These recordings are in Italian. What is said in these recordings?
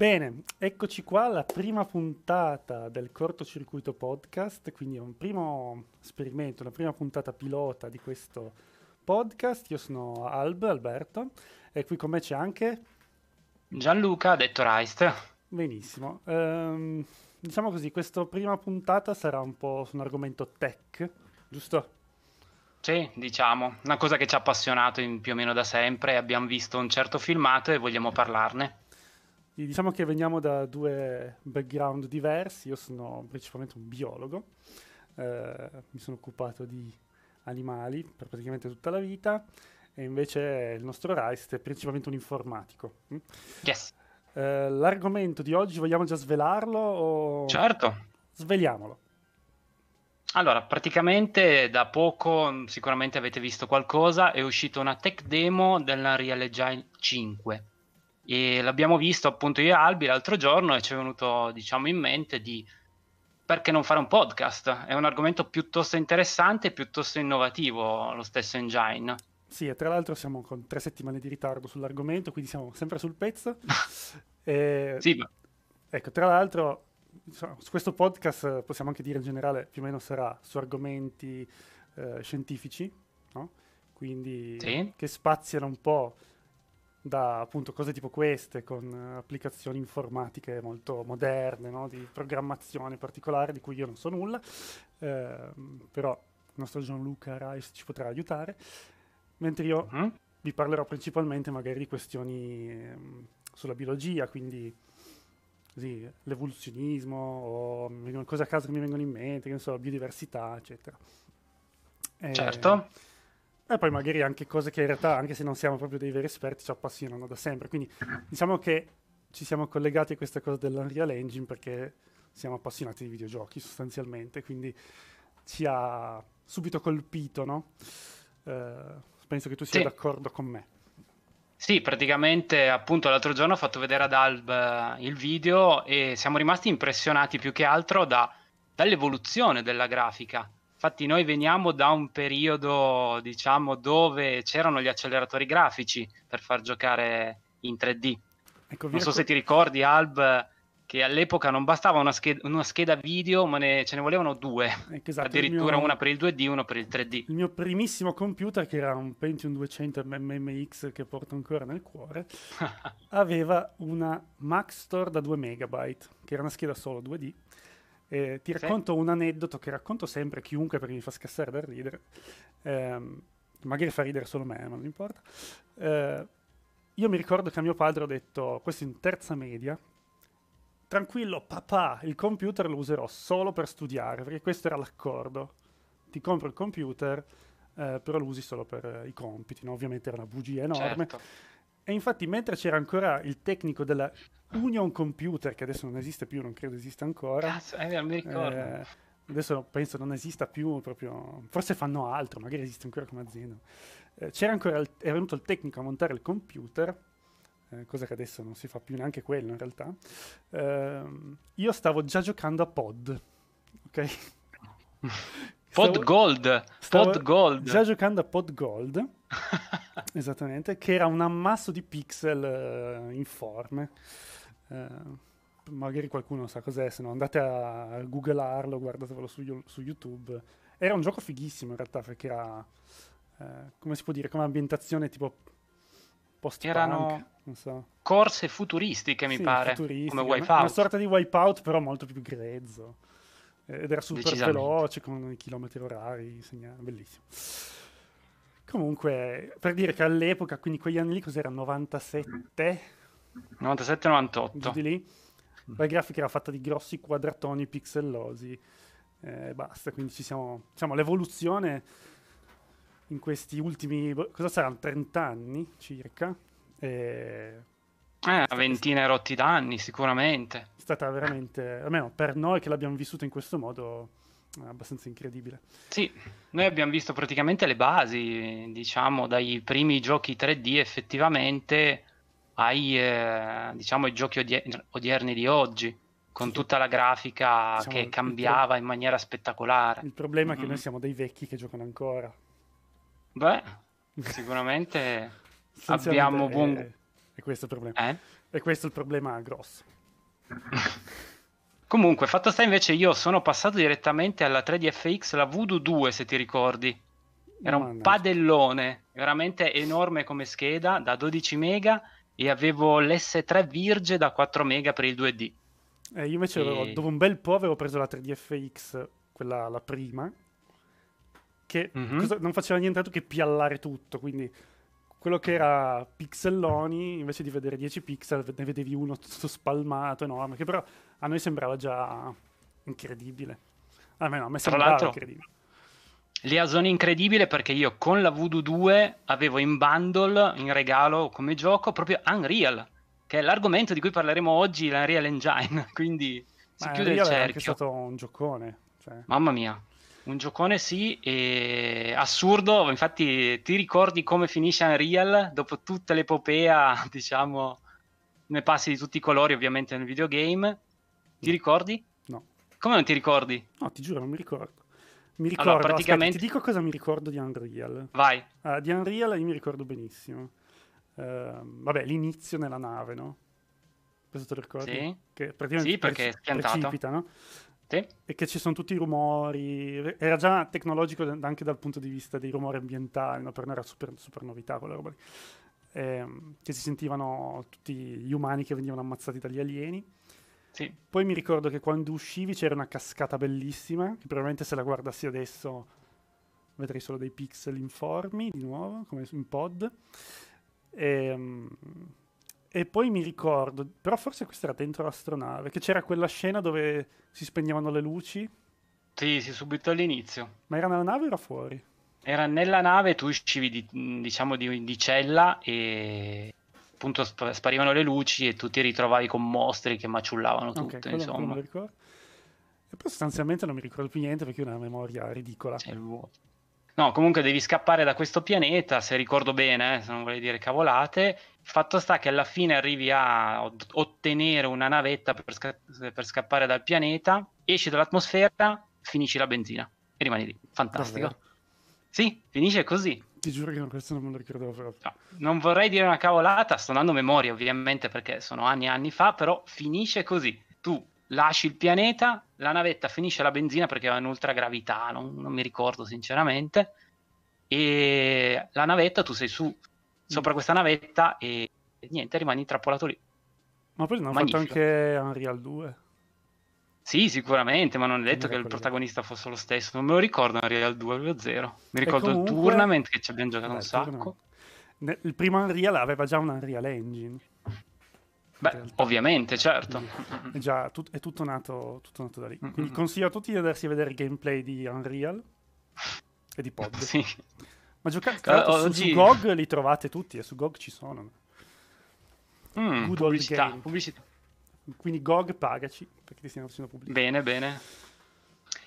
Bene, eccoci qua alla prima puntata del cortocircuito podcast, quindi è un primo esperimento, una prima puntata pilota di questo podcast. Io sono Alb, Alberto, e qui con me c'è anche Gianluca, detto Reist. Benissimo. Ehm, diciamo così, questa prima puntata sarà un po' su un argomento tech, giusto? Sì, diciamo, una cosa che ci ha appassionato in, più o meno da sempre, abbiamo visto un certo filmato e vogliamo parlarne. Diciamo che veniamo da due background diversi, io sono principalmente un biologo, eh, mi sono occupato di animali per praticamente tutta la vita e invece il nostro Rice è principalmente un informatico. Mm? Yes. Eh, l'argomento di oggi vogliamo già svelarlo o... Certo. Sveliamolo. Allora, praticamente da poco sicuramente avete visto qualcosa, è uscita una tech demo dell'Unreal Engine 5 e l'abbiamo visto appunto io e Albi l'altro giorno e ci è venuto diciamo in mente di perché non fare un podcast? È un argomento piuttosto interessante e piuttosto innovativo lo stesso engine. Sì, e tra l'altro siamo con tre settimane di ritardo sull'argomento, quindi siamo sempre sul pezzo. e... Sì, ma... Ecco, tra l'altro su questo podcast possiamo anche dire in generale più o meno sarà su argomenti eh, scientifici, no? quindi sì. che spaziano un po' da appunto cose tipo queste con uh, applicazioni informatiche molto moderne, no? di programmazione particolare di cui io non so nulla, eh, però il nostro Gianluca Rice ci potrà aiutare, mentre io uh-huh. vi parlerò principalmente magari di questioni eh, sulla biologia, quindi così, l'evoluzionismo o cose a caso che mi vengono in mente, che ne so, biodiversità, eccetera. Eh, certo. E poi magari anche cose che in realtà, anche se non siamo proprio dei veri esperti, ci appassionano da sempre. Quindi diciamo che ci siamo collegati a questa cosa dell'Unreal Engine perché siamo appassionati di videogiochi sostanzialmente, quindi ci ha subito colpito, no? Eh, penso che tu sia sì. d'accordo con me. Sì, praticamente appunto l'altro giorno ho fatto vedere ad Alb eh, il video e siamo rimasti impressionati più che altro da, dall'evoluzione della grafica Infatti noi veniamo da un periodo, diciamo, dove c'erano gli acceleratori grafici per far giocare in 3D. Ecco, non so se ti ricordi, Alb, che all'epoca non bastava una scheda, una scheda video, ma ne, ce ne volevano due. Ecco, esatto, Addirittura mio, una per il 2D e una per il 3D. Il mio primissimo computer, che era un Pentium 200 MMX che porto ancora nel cuore, aveva una Max Store da 2 MB, che era una scheda solo 2D eh, ti racconto sì. un aneddoto che racconto sempre a chiunque perché mi fa scassare da ridere. Eh, magari fa ridere solo me, ma non importa. Eh, io mi ricordo che a mio padre ho detto, questo in terza media, tranquillo papà, il computer lo userò solo per studiare, perché questo era l'accordo. Ti compro il computer, eh, però lo usi solo per eh, i compiti, no? ovviamente era una bugia enorme. Certo. E infatti mentre c'era ancora il tecnico della Union Computer, che adesso non esiste più, non credo esista ancora. Cazzo, eh, non mi ricordo. Eh, adesso penso non esista più proprio, forse fanno altro, magari esiste ancora come azienda. Eh, c'era ancora, il, è venuto il tecnico a montare il computer, eh, cosa che adesso non si fa più neanche quello in realtà. Ehm, io stavo già giocando a Pod, ok? Pod Gold, Pod Gold. Già giocando a Pod Gold, esattamente, che era un ammasso di pixel uh, informe. Uh, magari qualcuno sa cos'è, se no andate a googlarlo, guardatevelo su, su, YouTube. Era un gioco fighissimo in realtà, perché era, uh, come si può dire, come ambientazione tipo post Erano so. corse futuristiche, mi sì, pare, futuristiche, come Wipeout. Una sorta di Wipeout, però molto più grezzo ed era super veloce con i chilometri orari, segna... bellissimo. Comunque, per dire che all'epoca, quindi quegli anni lì cos'era? 97? 97-98. Di lì. La grafica era fatta di grossi quadratoni pixellosi e basta, quindi ci siamo, diciamo, l'evoluzione in questi ultimi, cosa saranno, 30 anni circa, eh, una ventina e rotti d'anni, sicuramente. È stata veramente, almeno per noi che l'abbiamo vissuta in questo modo, abbastanza incredibile. Sì, noi abbiamo visto praticamente le basi, diciamo, dai primi giochi 3D effettivamente ai, eh, diciamo, ai giochi odier- odierni di oggi, con tutta la grafica diciamo, che cambiava pro- in maniera spettacolare. Il problema mm-hmm. è che noi siamo dei vecchi che giocano ancora. Beh, sicuramente abbiamo buon... È questo il problema. Eh? E questo è il problema grosso. Comunque, fatto sta invece, io sono passato direttamente alla 3DFX, la Voodoo 2, se ti ricordi. Era un padellone, veramente enorme come scheda, da 12 mega, e avevo l'S3 Virge da 4 mega per il 2D. Eh, io invece avevo- E- dopo un bel po' avevo preso la 3DFX, quella la prima, che Mhm. cosa- non faceva nient'altro che piallare tutto, quindi quello che era pixelloni, invece di vedere 10 pixel, ne vedevi uno tutto spalmato, enorme, che però a noi sembrava già incredibile. A me no, a me sembrava l'altro- incredibile. Liaison incredibile perché io con la Voodoo 2 avevo in bundle, in regalo come gioco, proprio Unreal, che è l'argomento di cui parleremo oggi, l'Unreal Engine, quindi si Ma chiude il Unreal è anche cerchio. stato un giocone. cioè. Mamma mia, un giocone sì, e assurdo, infatti ti ricordi come finisce Unreal dopo tutta l'epopea, diciamo, ne passi di tutti i colori ovviamente nel videogame, ti No. ricordi? No. Come non ti ricordi? No, ti giuro, non mi ricordo. Mi Allora, ricordo, aspetta, praticamente- ti dico cosa mi ricordo di Unreal. Vai, Ah, di Unreal io mi ricordo benissimo. Ehm, vabbè, l'inizio nella nave, no? Questo te lo ricordi? sì, Che praticamente Sì, perché è schiantato. precipita, no? Sì. E che ci sono tutti i rumori. Era già tecnologico anche dal punto di vista dei rumori ambientali, no? Per noi era super, super novità quella roba lì. Ehm, che si sentivano tutti gli umani che venivano ammazzati dagli alieni. Sì, Poi mi ricordo che quando uscivi c'era una cascata bellissima, che probabilmente se la guardassi adesso vedrei solo dei pixel informi di nuovo, come in pod. Ehm, E, poi mi ricordo, però forse questa era dentro l'astronave, che c'era quella scena dove si spegnevano le luci, sì, sì, subito all'inizio. ma era nella nave o era fuori? Era nella nave, tu uscivi di, diciamo di, di cella e appunto sp- sparivano le luci e tu ti ritrovavi con mostri che macciullavano Ok, tutto, me insomma. E poi sostanzialmente non mi ricordo più niente perché ho una memoria ridicola. C'è il vuoto. No, comunque devi scappare da questo pianeta, se ricordo bene, eh, se non voglio dire cavolate. Fatto sta che alla fine arrivi a ot- ottenere una navetta per, sca- per scappare dal pianeta, esci dall'atmosfera, finisci la benzina e rimani lì. Fantastico. Davvero? Sì, finisce così. Ti giuro che questo non me lo ricordavo proprio. No, non vorrei dire una cavolata, sto dando memoria ovviamente perché sono anni e anni fa, però finisce così. Tu lasci il pianeta, la navetta finisce la benzina perché va in ultragravità, non, non mi ricordo sinceramente, e la navetta tu sei su sopra questa navetta e, e niente, rimani intrappolato lì. Ma poi hanno fatto Magnifico. anche Unreal 2. Sì, sicuramente, ma non è detto Non che il protagonista fosse lo stesso. Non me lo ricordo in Real 2 avevo 0. Mi ricordo comunque- il tournament che ci abbiamo giocato Vabbè, un sacco. tournament. Il primo Unreal aveva già un Unreal Engine. Beh, ovviamente, certo. È già tut- è tutto nato, tutto nato da lì. Mm, Quindi mm. consiglio a tutti di andarsi a vedere il gameplay di Unreal e di Pod. Sì. Ma giocate su, Oggi- su GOG li trovate tutti e su GOG ci sono. Mm, Good old pubblicità, game. pubblicità. Quindi GOG pagaci perché ti stiamo facendo pubblicità. Bene, bene.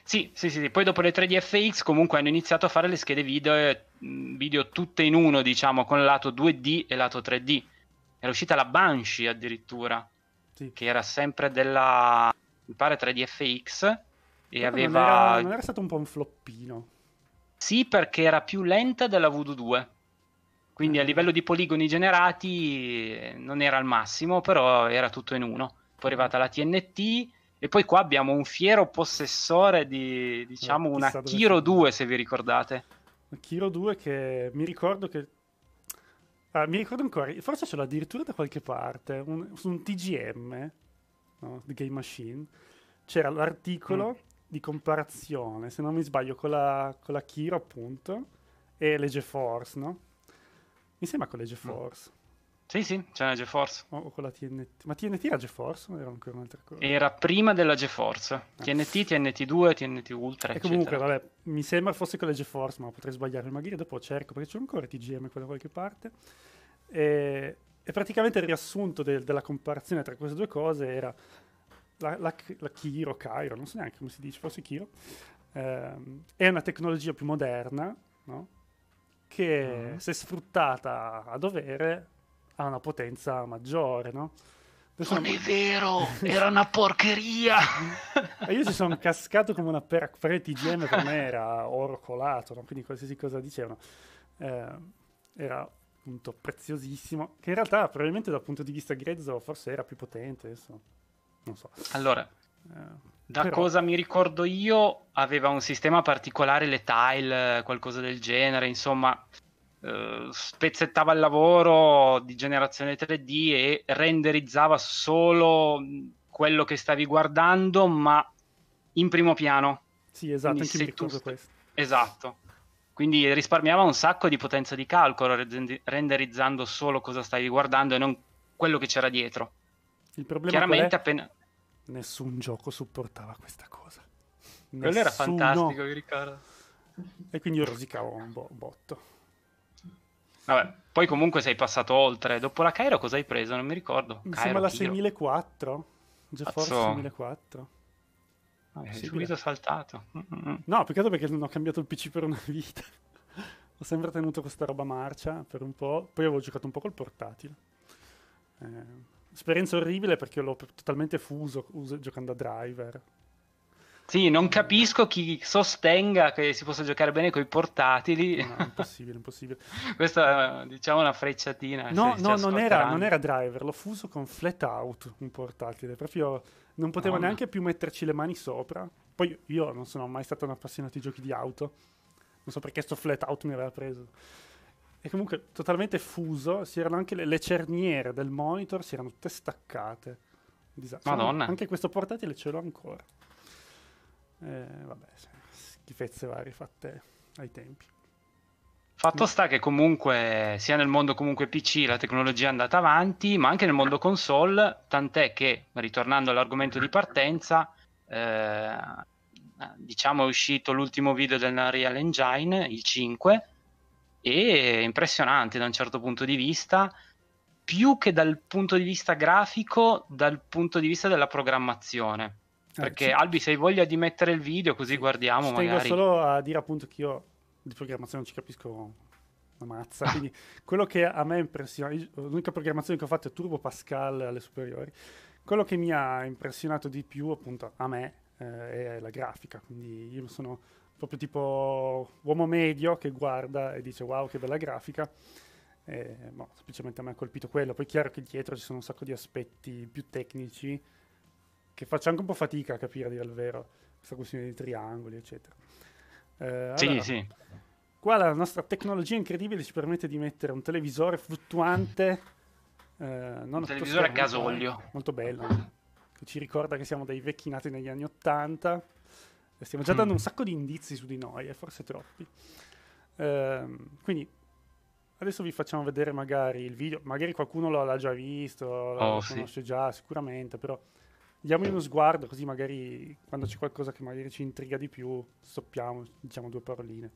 Sì, sì, sì. Poi dopo le 3DFX comunque hanno iniziato a fare le schede video, eh, mh, video tutte in uno, diciamo, con lato 2D e lato 3D. Era uscita la Banshee addirittura, Sì. che era sempre della, mi pare 3DFX, e Però aveva... Non era, non era stato un po' un floppino. Sì, perché era più lenta della Voodoo 2. Quindi a Ah. livello di poligoni generati eh, non era al massimo, però era tutto in uno. Poi è arrivata la TNT e poi qua abbiamo un fiero possessore di, diciamo, Eh, una Kiro sia. 2, se vi ricordate. Kiro 2 che mi ricordo che... Ah, mi ricordo ancora, forse ce l'ho addirittura da qualche parte, un- su un TGM, no, di Game Machine, c'era l'articolo Mm. di comparazione, se non mi sbaglio, con la, con la Kiro appunto, e le GeForce, no? Mi sembra con le GeForce, Sì, sì, c'è una GeForce. o, o con la TNT. Ma TNT era GeForce o era ancora un'altra cosa? Era prima della GeForce. TNT, TNT2, TNT Ultra, E comunque, eccetera. vabbè, mi sembra fosse con le GeForce, ma potrei sbagliare, magari dopo cerco, perché c'è ancora TGM qua da qualche parte. E, e praticamente il riassunto del- della comparazione tra queste due cose era la, la, la Kiro, Cairo, non so neanche come si dice, forse Kiro, ehm, è una tecnologia più moderna, no? che Mm. se sfruttata a dovere ha una potenza maggiore, no? Adesso Non è vero, era una porcheria. E io ci sono cascato come una pera, il TGM per me era oro colato, no? quindi qualsiasi cosa dicevano eh, era appunto preziosissimo, che in realtà probabilmente dal punto di vista grezzo forse era più potente, adesso non so. Allora, eh, da però... cosa mi ricordo io, aveva un sistema particolare, le tile, qualcosa del genere, insomma, eh, spezzettava il lavoro di generazione 3D e renderizzava solo quello che stavi guardando, ma in primo piano. Sì, esatto, Quindi anche st- questo. Esatto. Quindi risparmiava un sacco di potenza di calcolo renderizzando solo cosa stavi guardando e non quello che c'era dietro. Il problema Chiaramente appena nessun gioco supportava questa cosa. Nessuno. Quello era fantastico, mi ricordo. E quindi io rosicavo un bo- botto. Vabbè, poi comunque sei passato oltre. Dopo la Cairo cosa hai preso? Non mi ricordo. Insieme alla 6004. GeForce Cazzo. 6004. Ah, hai subito saltato. Mm-mm. No, peccato perché non ho cambiato il PC per una vita. ho sempre tenuto questa roba marcia per un po'. Poi avevo giocato un po' col portatile. Eh, esperienza orribile perché l'ho totalmente fuso uso, giocando a driver. Sì, non capisco chi sostenga che si possa giocare bene con i portatili. No, impossibile, impossibile. Questa è diciamo una frecciatina. No, no non, era, non, era, driver, l'ho fuso con flat out un portatile. Proprio non potevo no, neanche più metterci le mani sopra. Poi io non sono mai stato un appassionato di giochi di auto. Non so perché sto flat out mi aveva preso e comunque totalmente fuso, si erano anche le, le cerniere del monitor, si erano tutte staccate. Disastro. Madonna. Anche questo portatile ce l'ho ancora. Eh, vabbè, schifezze varie fatte ai tempi. Fatto sta che comunque sia nel mondo comunque PC la tecnologia è andata avanti, ma anche nel mondo console, tant'è che, ritornando all'argomento di partenza, eh, diciamo è uscito l'ultimo video del Unreal Engine, il 5, e impressionante da un certo punto di vista, più che dal punto di vista grafico, dal punto di vista della programmazione. Eh, Perché eh, sì. Albi, se hai voglia di mettere il video così guardiamo Ci magari. Tengo solo a dire appunto che io di programmazione non ci capisco una mazza, quindi quello che a me impressiona, l'unica programmazione che ho fatto è Turbo Pascal alle superiori, quello che mi ha impressionato di più appunto a me eh, è la grafica, quindi io sono proprio tipo uomo medio che guarda e dice wow che bella grafica. E, boh, semplicemente a me ha colpito quello. Poi è chiaro che dietro ci sono un sacco di aspetti più tecnici che faccio anche un po' fatica a capire, a dire il vero, questa questione di triangoli, eccetera. Eh, sì, allora, sì. Qua la nostra tecnologia incredibile ci permette di mettere un televisore fluttuante. Eh, non un televisore a gasolio. Molto bello. Che ci ricorda che siamo dei vecchi nati negli anni Ottanta Stiamo già dando mm. un sacco di indizi su di noi, e forse troppi. Ehm, quindi adesso vi facciamo vedere magari il video, magari qualcuno l'ha già visto, lo oh, conosce sì. già sicuramente, però diamogli uno sguardo così magari quando c'è qualcosa che magari ci intriga di più stoppiamo, diciamo due paroline.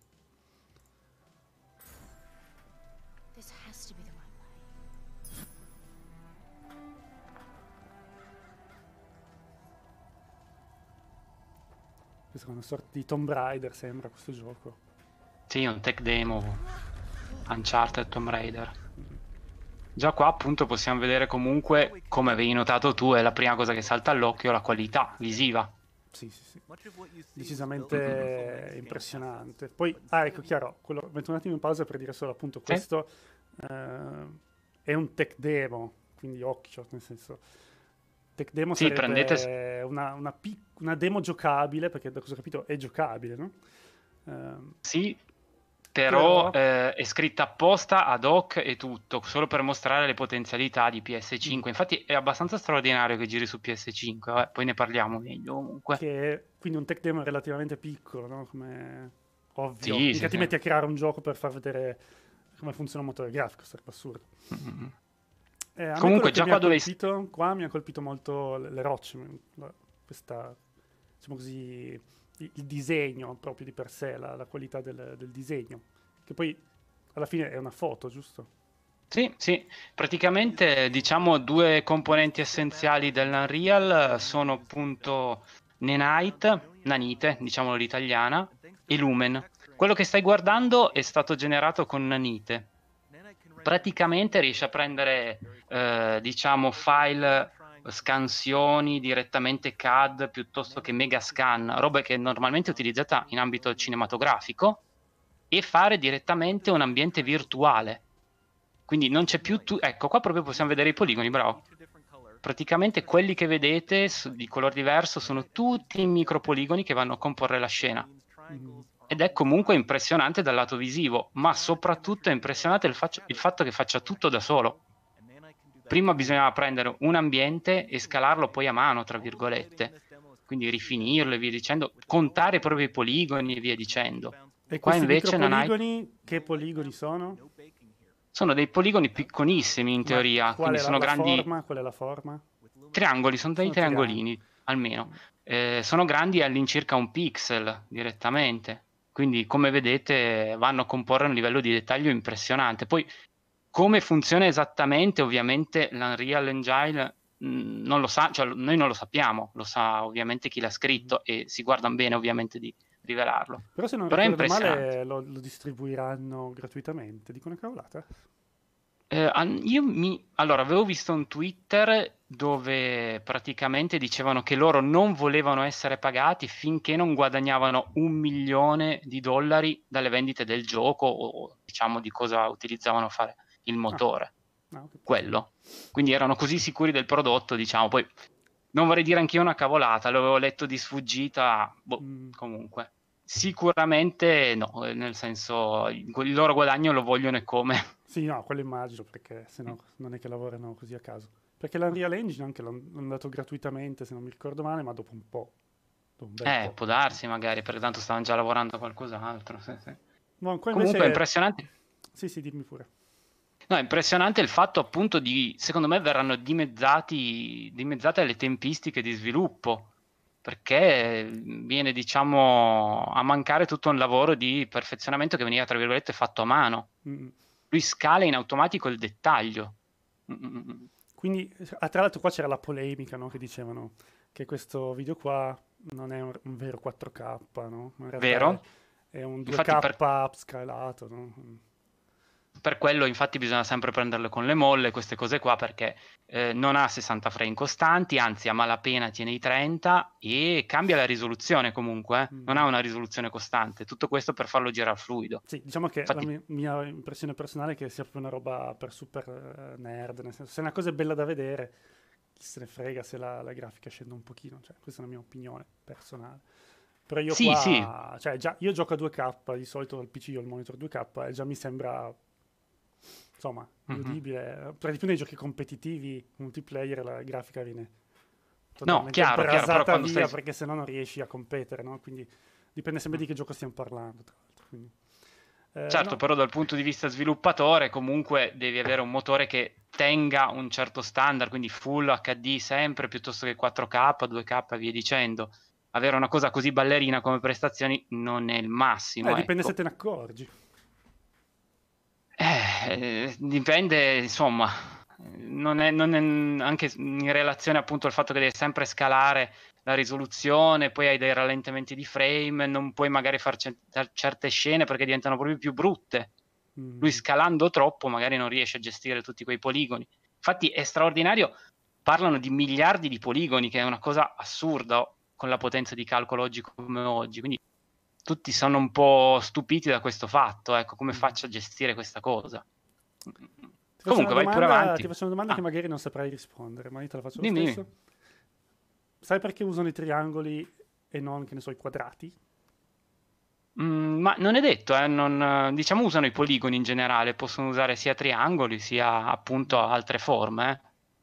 Questo è una sorta di Tomb Raider, sembra questo gioco. Sì, un tech demo. Uncharted Tomb Raider. Già qua appunto possiamo vedere comunque, come avevi notato tu, è la prima cosa che salta all'occhio, la qualità visiva. Sì, sì, sì. Decisamente impressionante. Poi, ah ecco, chiaro, quello, metto un attimo in pausa per dire solo appunto questo sì. eh, è un tech demo, quindi occhio, nel senso Tech demo sì, prendete... una, una, pic- una, demo giocabile, perché da cosa ho capito è giocabile, no? Uh, sì, però. Eh, è scritta apposta ad hoc e tutto, solo per mostrare le potenzialità di PS5. Mm. Infatti è abbastanza straordinario che giri su PS5, Vabbè, poi ne parliamo meglio comunque. Che quindi un tech demo relativamente piccolo, no? Come ovvio. Sì, sì, ti sì. metti a creare un gioco per far vedere come funziona un motore grafico, sarebbe assurdo. Mm-hmm. Eh, Comunque, già qua dove colpito, qua mi ha colpito molto le, le rocce, questa, diciamo così, il, disegno proprio di per sé, la, la qualità del, del, disegno, che poi alla fine è una foto, giusto? Sì, sì, praticamente diciamo due componenti essenziali dell'Unreal sono appunto Nenite, Nanite, diciamolo l'italiana, e Lumen. Quello che stai guardando è stato generato con Nanite. Praticamente riesce a prendere eh, diciamo file scansioni direttamente CAD piuttosto che Megascan, roba che è normalmente utilizzata in ambito cinematografico, e fare direttamente un ambiente virtuale. Quindi non c'è più... Tu- ecco, qua proprio possiamo vedere i poligoni, bravo. Praticamente quelli che vedete su- di color diverso sono tutti i micropoligoni che vanno a comporre la scena. Ed è comunque impressionante dal lato visivo, ma soprattutto è impressionante il, faccio- il fatto che faccia tutto da solo. Prima bisognava prendere un ambiente e scalarlo poi a mano, tra virgolette. Quindi rifinirlo e via dicendo, contare proprio i poligoni e via dicendo. E Qua invece non hai- che poligoni sono? Sono dei poligoni piccolissimi in teoria, quindi sono grandi forma? Qual è la forma? triangoli, sono dei Sono triangolini almeno. Eh, sono grandi all'incirca un pixel direttamente, quindi come vedete vanno a comporre un livello di dettaglio impressionante. Poi come funziona esattamente, ovviamente l'Unreal Engine mh, non lo sa, cioè noi non lo sappiamo, lo sa ovviamente chi l'ha scritto e si guardano bene ovviamente di rivelarlo. Però se non Però è ricordo male lo, lo distribuiranno gratuitamente. Dico una cavolata? Eh, io mi... Allora, avevo visto un Twitter dove praticamente dicevano che loro non volevano essere pagati finché non guadagnavano un milione di dollari dalle vendite del gioco o diciamo di cosa utilizzavano a fare il motore, No, ok. quello. Quindi erano così sicuri del prodotto, diciamo. Poi non vorrei dire anch'io una cavolata, l'avevo letto di sfuggita, boh, Mm. comunque. Sicuramente no, eh, nel senso il loro guadagno lo vogliono e come. Sì, no, quello immagino perché se no non è che lavorano così a caso. Perché l'Unreal Engine anche l'hanno dato gratuitamente, se non mi ricordo male, ma dopo un po'. Dopo un Eh, po'. può darsi magari, perché tanto stavano già lavorando a qualcos'altro. sì, sì. No, Comunque invece... è impressionante. Sì, sì, dimmi pure. No, è impressionante il fatto appunto di, secondo me verranno dimezzati, dimezzate le tempistiche di sviluppo, perché viene, diciamo, a mancare tutto un lavoro di perfezionamento che veniva, tra virgolette, fatto a mano. Mm. Lui scala in automatico il dettaglio. Mm, mm, mm. Quindi, ah, tra l'altro qua c'era la polemica, no? Che dicevano che questo video qua non è un, un vero 4K, no? Vero. È, un 2K Infatti per- upscalato, no? Mm. Per quello, infatti, bisogna sempre prenderle con le molle, queste cose qua, perché eh, non ha 60 frame costanti, anzi, a malapena tiene i 30 e cambia la risoluzione comunque. eh. Mm. Non ha una risoluzione costante. Tutto questo per farlo girare fluido. Sì, diciamo che Infatti- la mia, mia impressione personale è che sia proprio una roba per super eh, nerd, nel senso, se una cosa è bella da vedere, chi se ne frega se la, la grafica scende un pochino, cioè, questa è la mia opinione personale. Però io Sì, qua, sì. cioè già, io gioco a 2K, di solito al PC ho il monitor 2K e già mi sembra, insomma, Mhm. godibile. Per di più nei giochi competitivi, multiplayer, la grafica viene No, chiaro, chiaro, però quando via stai... perché se no non riesci a competere, no? Quindi dipende sempre di che gioco stiamo parlando, tra l'altro. quindi. Eh, Certo, no. però dal punto di vista sviluppatore comunque devi avere un motore che tenga un certo standard, quindi full HD sempre piuttosto che 4K, 2K e via dicendo. Avere una cosa così ballerina come prestazioni non è il massimo. Eh, dipende ecco. se te ne accorgi. Eh, dipende, insomma, non è, non è- anche in relazione appunto al fatto che devi sempre scalare la risoluzione, poi hai dei rallentamenti di frame, non puoi magari fare certe scene perché diventano proprio più brutte. Mm. Lui scalando troppo magari non riesce a gestire tutti quei poligoni. Infatti è straordinario, parlano di miliardi di poligoni, che è una cosa assurda con la potenza di calcolo oggi come oggi, quindi tutti sono un po' stupiti da questo fatto, ecco, come Mm. faccio a gestire questa cosa. Comunque, vai pure avanti. Ti faccio una domanda Ah. che magari non saprai rispondere, ma io te la faccio lo Dimmi, stesso. Sai perché usano i triangoli e non, che ne so, i quadrati? Mm, ma non è detto, eh, non- diciamo usano i poligoni in generale, possono usare sia triangoli sia appunto altre forme.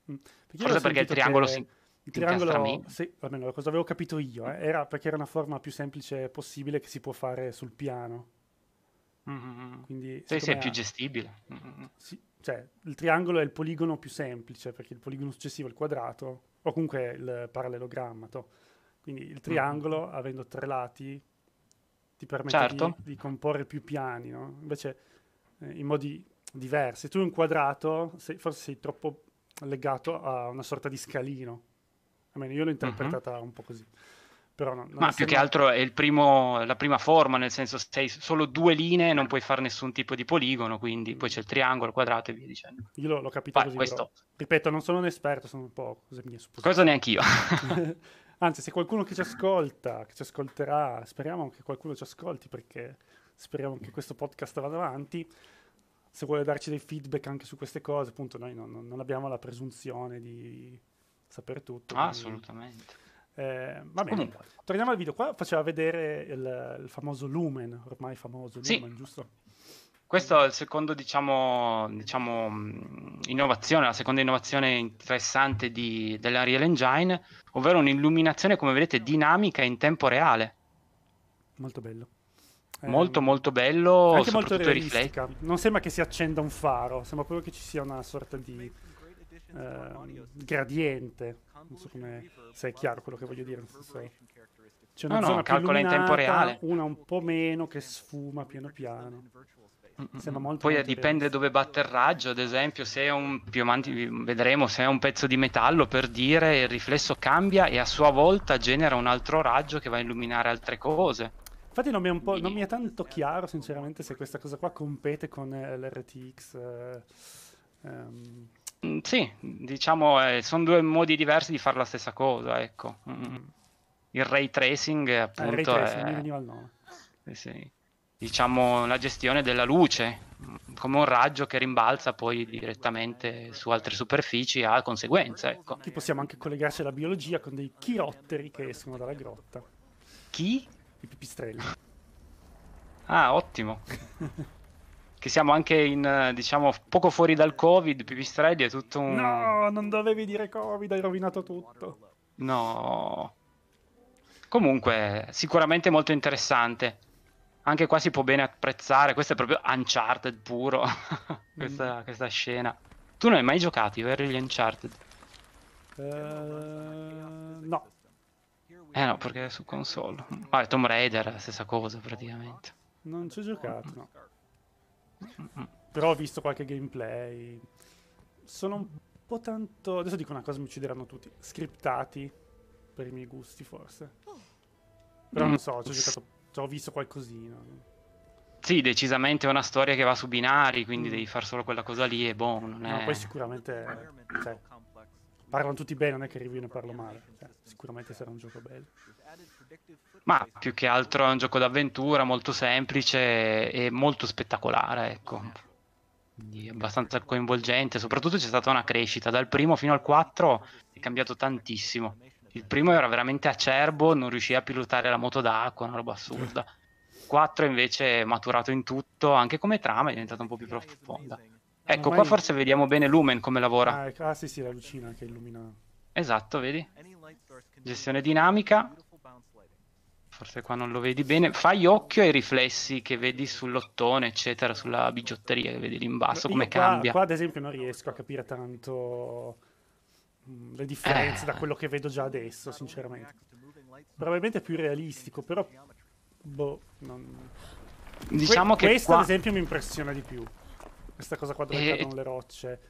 eh. Mm. Perché Forse perché il triangolo che si il triangolo, sì, almeno cosa avevo capito io, eh, era perché era una forma più semplice possibile che si può fare sul piano. Mm, Quindi, Sì, sì, è più gestibile. Mm, sì, cioè, il triangolo è il poligono più semplice, perché il poligono successivo è il quadrato, o comunque il parallelogramma. to. Quindi il triangolo, avendo tre lati, ti permette Certo. di, di comporre più piani, no? Invece eh, in modi diversi. Tu un quadrato, sei- forse sei troppo legato a una sorta di scalino. Almeno io l'ho interpretata un po' così. Però no, Mhm. Ma più essendo- che altro è il primo, la prima forma, nel senso se hai solo due linee non puoi fare nessun tipo di poligono, quindi poi c'è il triangolo, il quadrato e via dicendo. Io l'ho, l'ho capito Vai, così, questo, ripeto, non sono un esperto, sono un po' cose mie supposizioni. questo neanch'io. Anzi, se qualcuno che ci ascolta, che ci ascolterà, speriamo che qualcuno ci ascolti perché speriamo che questo podcast vada avanti. se vuole darci dei feedback anche su queste cose, appunto noi non, non abbiamo la presunzione di sapere tutto. Ah, assolutamente. Eh, va bene, Comunque. torniamo al video. Qua faceva vedere il, il famoso Lumen, ormai famoso sì. Lumen, giusto? Questo è il secondo, diciamo, diciamo, innovazione, la seconda innovazione interessante di, dell'Unreal Engine, ovvero un'illuminazione, come vedete, dinamica in tempo reale. Molto bello. Molto, eh, molto bello, anche molto realistica. Non sembra che si accenda un faro, sembra proprio che ci sia una sorta di uh, gradiente. Non so come se è chiaro quello che voglio dire. Senso, c'è una no, zona no, calcola in tempo reale. Una un po' meno che sfuma piano piano. Molto, Poi molto dipende dove batte il raggio, ad esempio, se è un più avanti vedremo se è un pezzo di metallo per dire il riflesso cambia e a sua volta genera un altro raggio che va a illuminare altre cose. Infatti non mi, è non mi è tanto chiaro, sinceramente, se questa cosa qua compete con eh, l'RTX. Eh, um... Sì, diciamo, eh, sono due modi diversi di fare la stessa cosa, ecco. Mm. Il ray tracing, appunto, eh, il ray tracing, è... veniva il nome. Sì, sì diciamo, la gestione della luce, come un raggio che rimbalza poi direttamente su altre superfici ha conseguenze. Ecco. Qui possiamo anche collegarci alla biologia con dei chirotteri che escono dalla grotta. Chi? I pipistrelli. Ah, ottimo. che siamo anche in, diciamo, poco fuori dal Covid, pipistrelli è tutto un... No, non dovevi dire Covid, hai rovinato tutto. No. Comunque, sicuramente molto interessante anche qua si può bene apprezzare, questo è proprio Uncharted puro, questa, mm. questa, scena. Tu non hai mai giocato, vero, gli Uncharted? Uh, no. Eh no, perché è su console. Vabbè, Tomb Raider stessa cosa praticamente. Non ci ho giocato, no. Però ho visto qualche gameplay. Sono un po' tanto... Adesso dico una cosa, mi uccideranno tutti. Scriptati, per i miei gusti forse. Però non so, ci ho giocato ho visto qualcosina. Sì, decisamente è una storia che va su binari, quindi mm. devi fare solo quella cosa lì e boh, non è... No, poi sicuramente... Cioè, parlano tutti bene, non è che e ne parlo male. Cioè, sicuramente sarà un gioco bello. Ma più che altro è un gioco d'avventura molto semplice e molto spettacolare, ecco. Quindi abbastanza coinvolgente, soprattutto c'è stata una crescita. Dal primo fino al 4 è cambiato tantissimo. Il primo era veramente acerbo, non riusciva a pilotare la moto d'acqua, una roba assurda. 4 invece è maturato in tutto, anche come trama è diventata un po' più profonda. Ecco, qua forse vediamo bene Lumen come lavora. Ah, ecco, ah sì, sì, la lucina che illumina. Esatto, vedi? Gestione dinamica. Forse qua non lo vedi bene. Fai occhio ai riflessi che vedi sull'ottone, eccetera, sulla bigiotteria che vedi lì in basso, come qua, cambia. Qua ad esempio non riesco a capire tanto Mm, le differenze eh. da quello che vedo già adesso, sinceramente. Probabilmente è più realistico, però... Boh, non... Diciamo que- che Questo qua... ad esempio mi impressiona di più. Questa cosa qua dove e... cadono le rocce.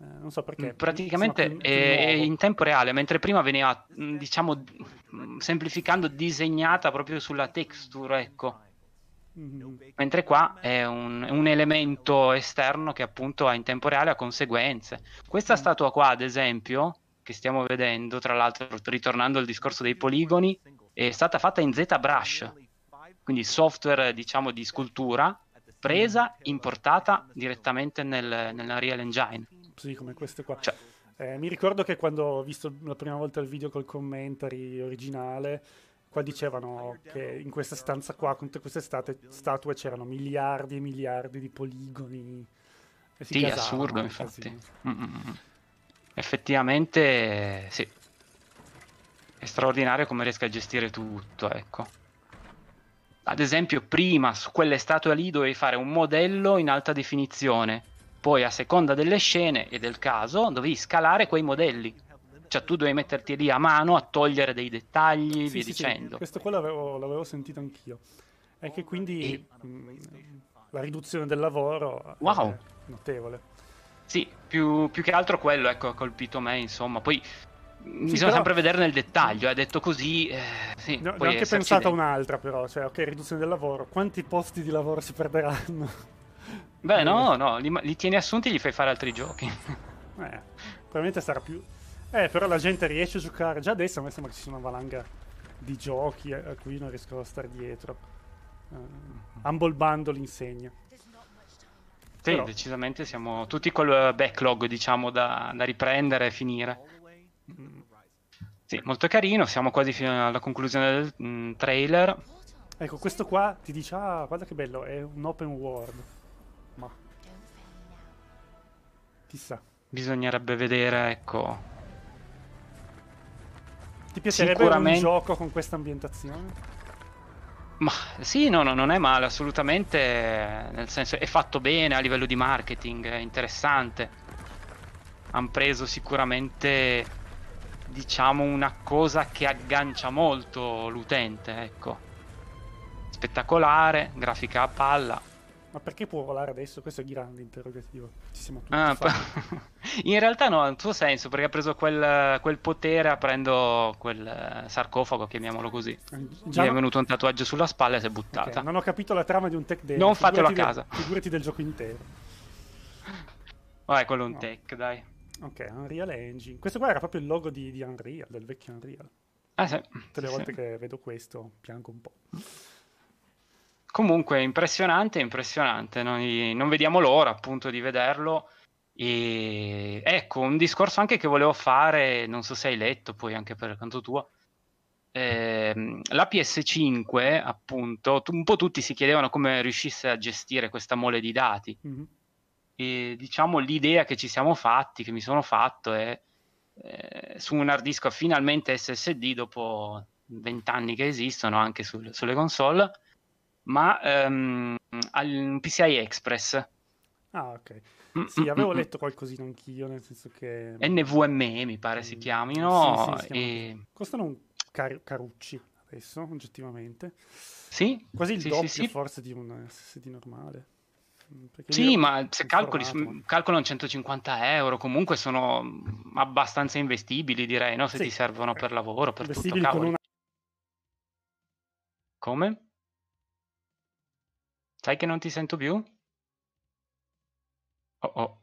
Eh, non so perché. Praticamente più, più è in tempo reale, mentre prima veniva, mm, diciamo, mm, semplificando, disegnata proprio sulla texture, ecco. Mm-hmm. Mentre qua è un, un, elemento esterno che appunto ha in tempo reale ha conseguenze. Questa mm. statua qua, ad esempio, che stiamo vedendo, tra l'altro ritornando al discorso dei poligoni, è stata fatta in ZBrush, quindi software diciamo di scultura, presa, importata direttamente nel, nell'Unreal Engine. Sì, come queste qua. Cioè, eh, mi ricordo che quando ho visto la prima volta il video col commentary originale, Qua dicevano che in questa stanza qua, con tutte queste state, statue, c'erano miliardi e miliardi di poligoni. Sì, assurdo, infatti. Mm-mm. Effettivamente, sì. È straordinario come riesca a gestire tutto, ecco. Ad esempio, prima su quelle statue lì dovevi fare un modello in alta definizione, poi a seconda delle scene e del caso dovevi scalare quei modelli cioè tu devi metterti lì a mano a togliere dei dettagli, sì, via sì, dicendo. Sì. Questo qua l'avevo, l'avevo, sentito anch'io. È che quindi e... mh, mm, la riduzione del lavoro wow. è notevole. Sì, più, più, che altro quello ecco, ha colpito me, insomma. Poi bisogna però... sempre vedere nel dettaglio, è detto così. Eh, sì, no, ho anche pensato a un'altra, però, cioè, ok, riduzione del lavoro, quanti posti di lavoro si perderanno? Beh, no, no, li, li tieni assunti e gli fai fare altri giochi. Eh, probabilmente sarà più eh, però la gente riesce a giocare. Già adesso a me sembra che ci sia una valanga di giochi a cui non riesco a stare dietro. Uh, Humble Bundle insegna. Sì, Però... decisamente siamo tutti col backlog, diciamo, da, da riprendere e finire. Sì, molto carino, siamo quasi fino alla conclusione del mm, trailer. Ecco, questo qua ti dice, ah, guarda che bello, è un open world. Ma... Chissà. Bisognerebbe vedere, ecco. Ti piacerebbe Sicuramente... un gioco con questa ambientazione? Ma sì, no, no, non è male, assolutamente, nel senso è fatto bene a livello di marketing, è interessante. Hanno preso sicuramente, diciamo, una cosa che aggancia molto l'utente, ecco. Spettacolare, grafica a palla. Ma perché può volare adesso? Questo è il grande interrogativo. Ci siamo tutti ah, In realtà no, ha un suo senso, perché ha preso quel, quel potere aprendo quel sarcofago, chiamiamolo così. Eh, già Gli è venuto un tatuaggio sulla spalla e si è buttata. Okay, non ho capito la trama di un tech demo. Non fatelo a casa. Del, figurati del gioco intero. Vabbè, quello è un no. tech, dai. Ok, Unreal Engine. Questo qua era proprio il logo di, di Unreal, del vecchio Unreal. Ah, sì. Tutte le volte sì. che vedo questo piango un po'. Comunque impressionante, impressionante, Noi non vediamo l'ora appunto di vederlo. E ecco, un discorso anche che volevo fare, non so se hai letto poi anche per conto tuo, eh, la PS5 appunto, un po' tutti si chiedevano come riuscisse a gestire questa mole di dati. Mm-hmm. E diciamo l'idea che ci siamo fatti, che mi sono fatto è eh, su un hard disk finalmente SSD dopo vent'anni che esistono anche sul, sulle console ma um, al PCI Express. Ah, ok. Mm, sì, mm, avevo mm, letto qualcosina anch'io, nel senso che... NVMe mi pare si chiamino. Sì, sì, e... Costano un car- carucci adesso, oggettivamente. Sì. Quasi il sì, doppio forse di un SSD normale. Sì, ma se calcoli, calcolano 150 euro, comunque sono abbastanza investibili, direi, no? Se ti servono per lavoro, per tutto, cavolo. Una... Come? Sai che non ti sento più? Oh oh.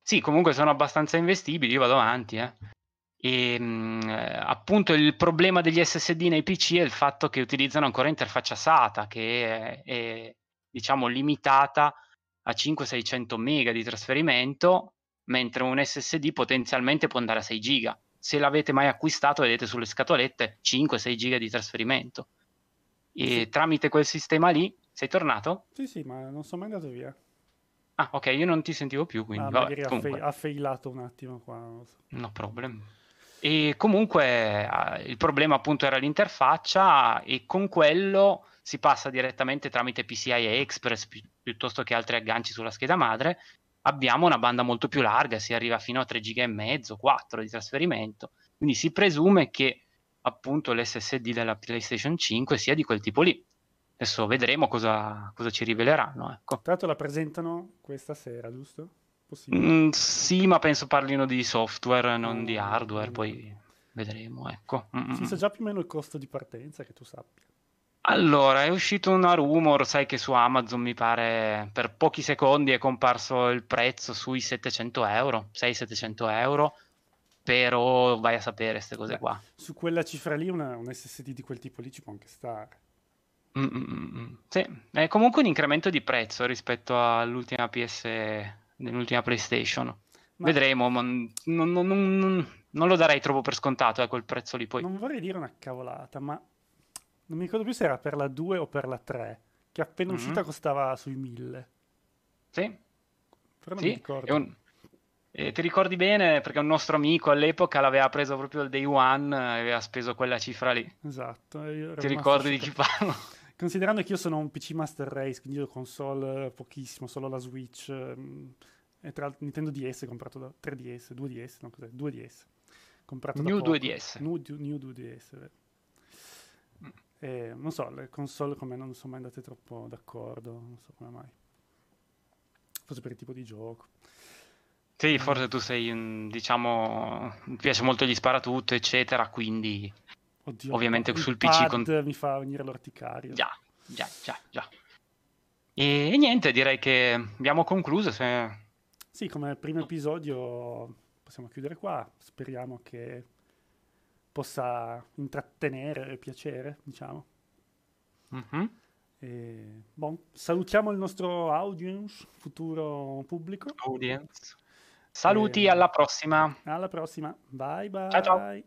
Sì, comunque sono abbastanza investibili, io vado avanti, eh. E mh, mm, eh, appunto il problema degli SSD nei PC è il fatto che utilizzano ancora interfaccia SATA, che è, è diciamo limitata a 500-600 mega di trasferimento, mentre un SSD potenzialmente può andare a 6 giga. Se l'avete mai acquistato, vedete sulle scatolette 5-6 giga di trasferimento. E sì. tramite quel sistema lì sei tornato? Sì, sì, ma non sono mai andato via. Ah, ok, io non ti sentivo più, quindi... Ah, magari ha, fe- ha failato un attimo qua. So. No problem. E comunque ah, il problema appunto era l'interfaccia e con quello si passa direttamente tramite PCI Express pi- piuttosto che altri agganci sulla scheda madre. Abbiamo una banda molto più larga, si arriva fino a 3 giga e mezzo, 4 di trasferimento. Quindi si presume che appunto l'SSD della PlayStation 5 sia di quel tipo lì. Adesso vedremo cosa, cosa ci riveleranno. Ecco. Tra l'altro la presentano questa sera, giusto? Mm, sì, ma penso parlino di software, non oh, di hardware, poi vedremo. Ecco. Mm-mm. Si sa già più o meno il costo di partenza, che tu sappia. Allora, è uscito una rumor, sai che su Amazon mi pare per pochi secondi è comparso il prezzo sui 700 euro, 600-700 euro, però vai a sapere queste cose Beh, qua. Su quella cifra lì una, un SSD di quel tipo lì ci può anche stare. Mm-mm. Sì, è comunque un incremento di prezzo rispetto all'ultima PS, nell'ultima PlayStation. Ma... Vedremo, ma non, non, non, non, lo darei troppo per scontato, eh, quel prezzo lì poi. Non vorrei dire una cavolata, ma non mi ricordo più se era per la 2 o per la 3, che appena mm-hmm. uscita costava sui 1000. Sì. Però non sì, mi ricordo. Un... Eh, ti ricordi bene perché un nostro amico all'epoca l'aveva preso proprio il day one e aveva speso quella cifra lì. Esatto. Ti ricordi di chi parlo? Considerando che io sono un PC Master Race, quindi io console pochissimo, solo la Switch. Mm, e tra l'altro Nintendo DS comprato da 3DS, 2DS, no cos'è? 2DS. Comprato New da 2DS. New, New 2DS. E, non so, le console come non sono mai andate troppo d'accordo, non so come mai. Forse per il tipo di gioco. Sì, eh. forse tu sei, diciamo, piace molto gli sparatutto, eccetera, quindi Oddio, ovviamente sul PC con... mi fa venire l'orticaria. Già, già, già, già. E, e, niente, direi che abbiamo concluso. Se... Sì, come primo episodio possiamo chiudere qua. Speriamo che possa intrattenere e piacere, diciamo. Mm-hmm. E, bon, salutiamo il nostro audience, futuro pubblico. Audience. Saluti, e, alla prossima. Alla prossima. Bye bye. Ciao ciao.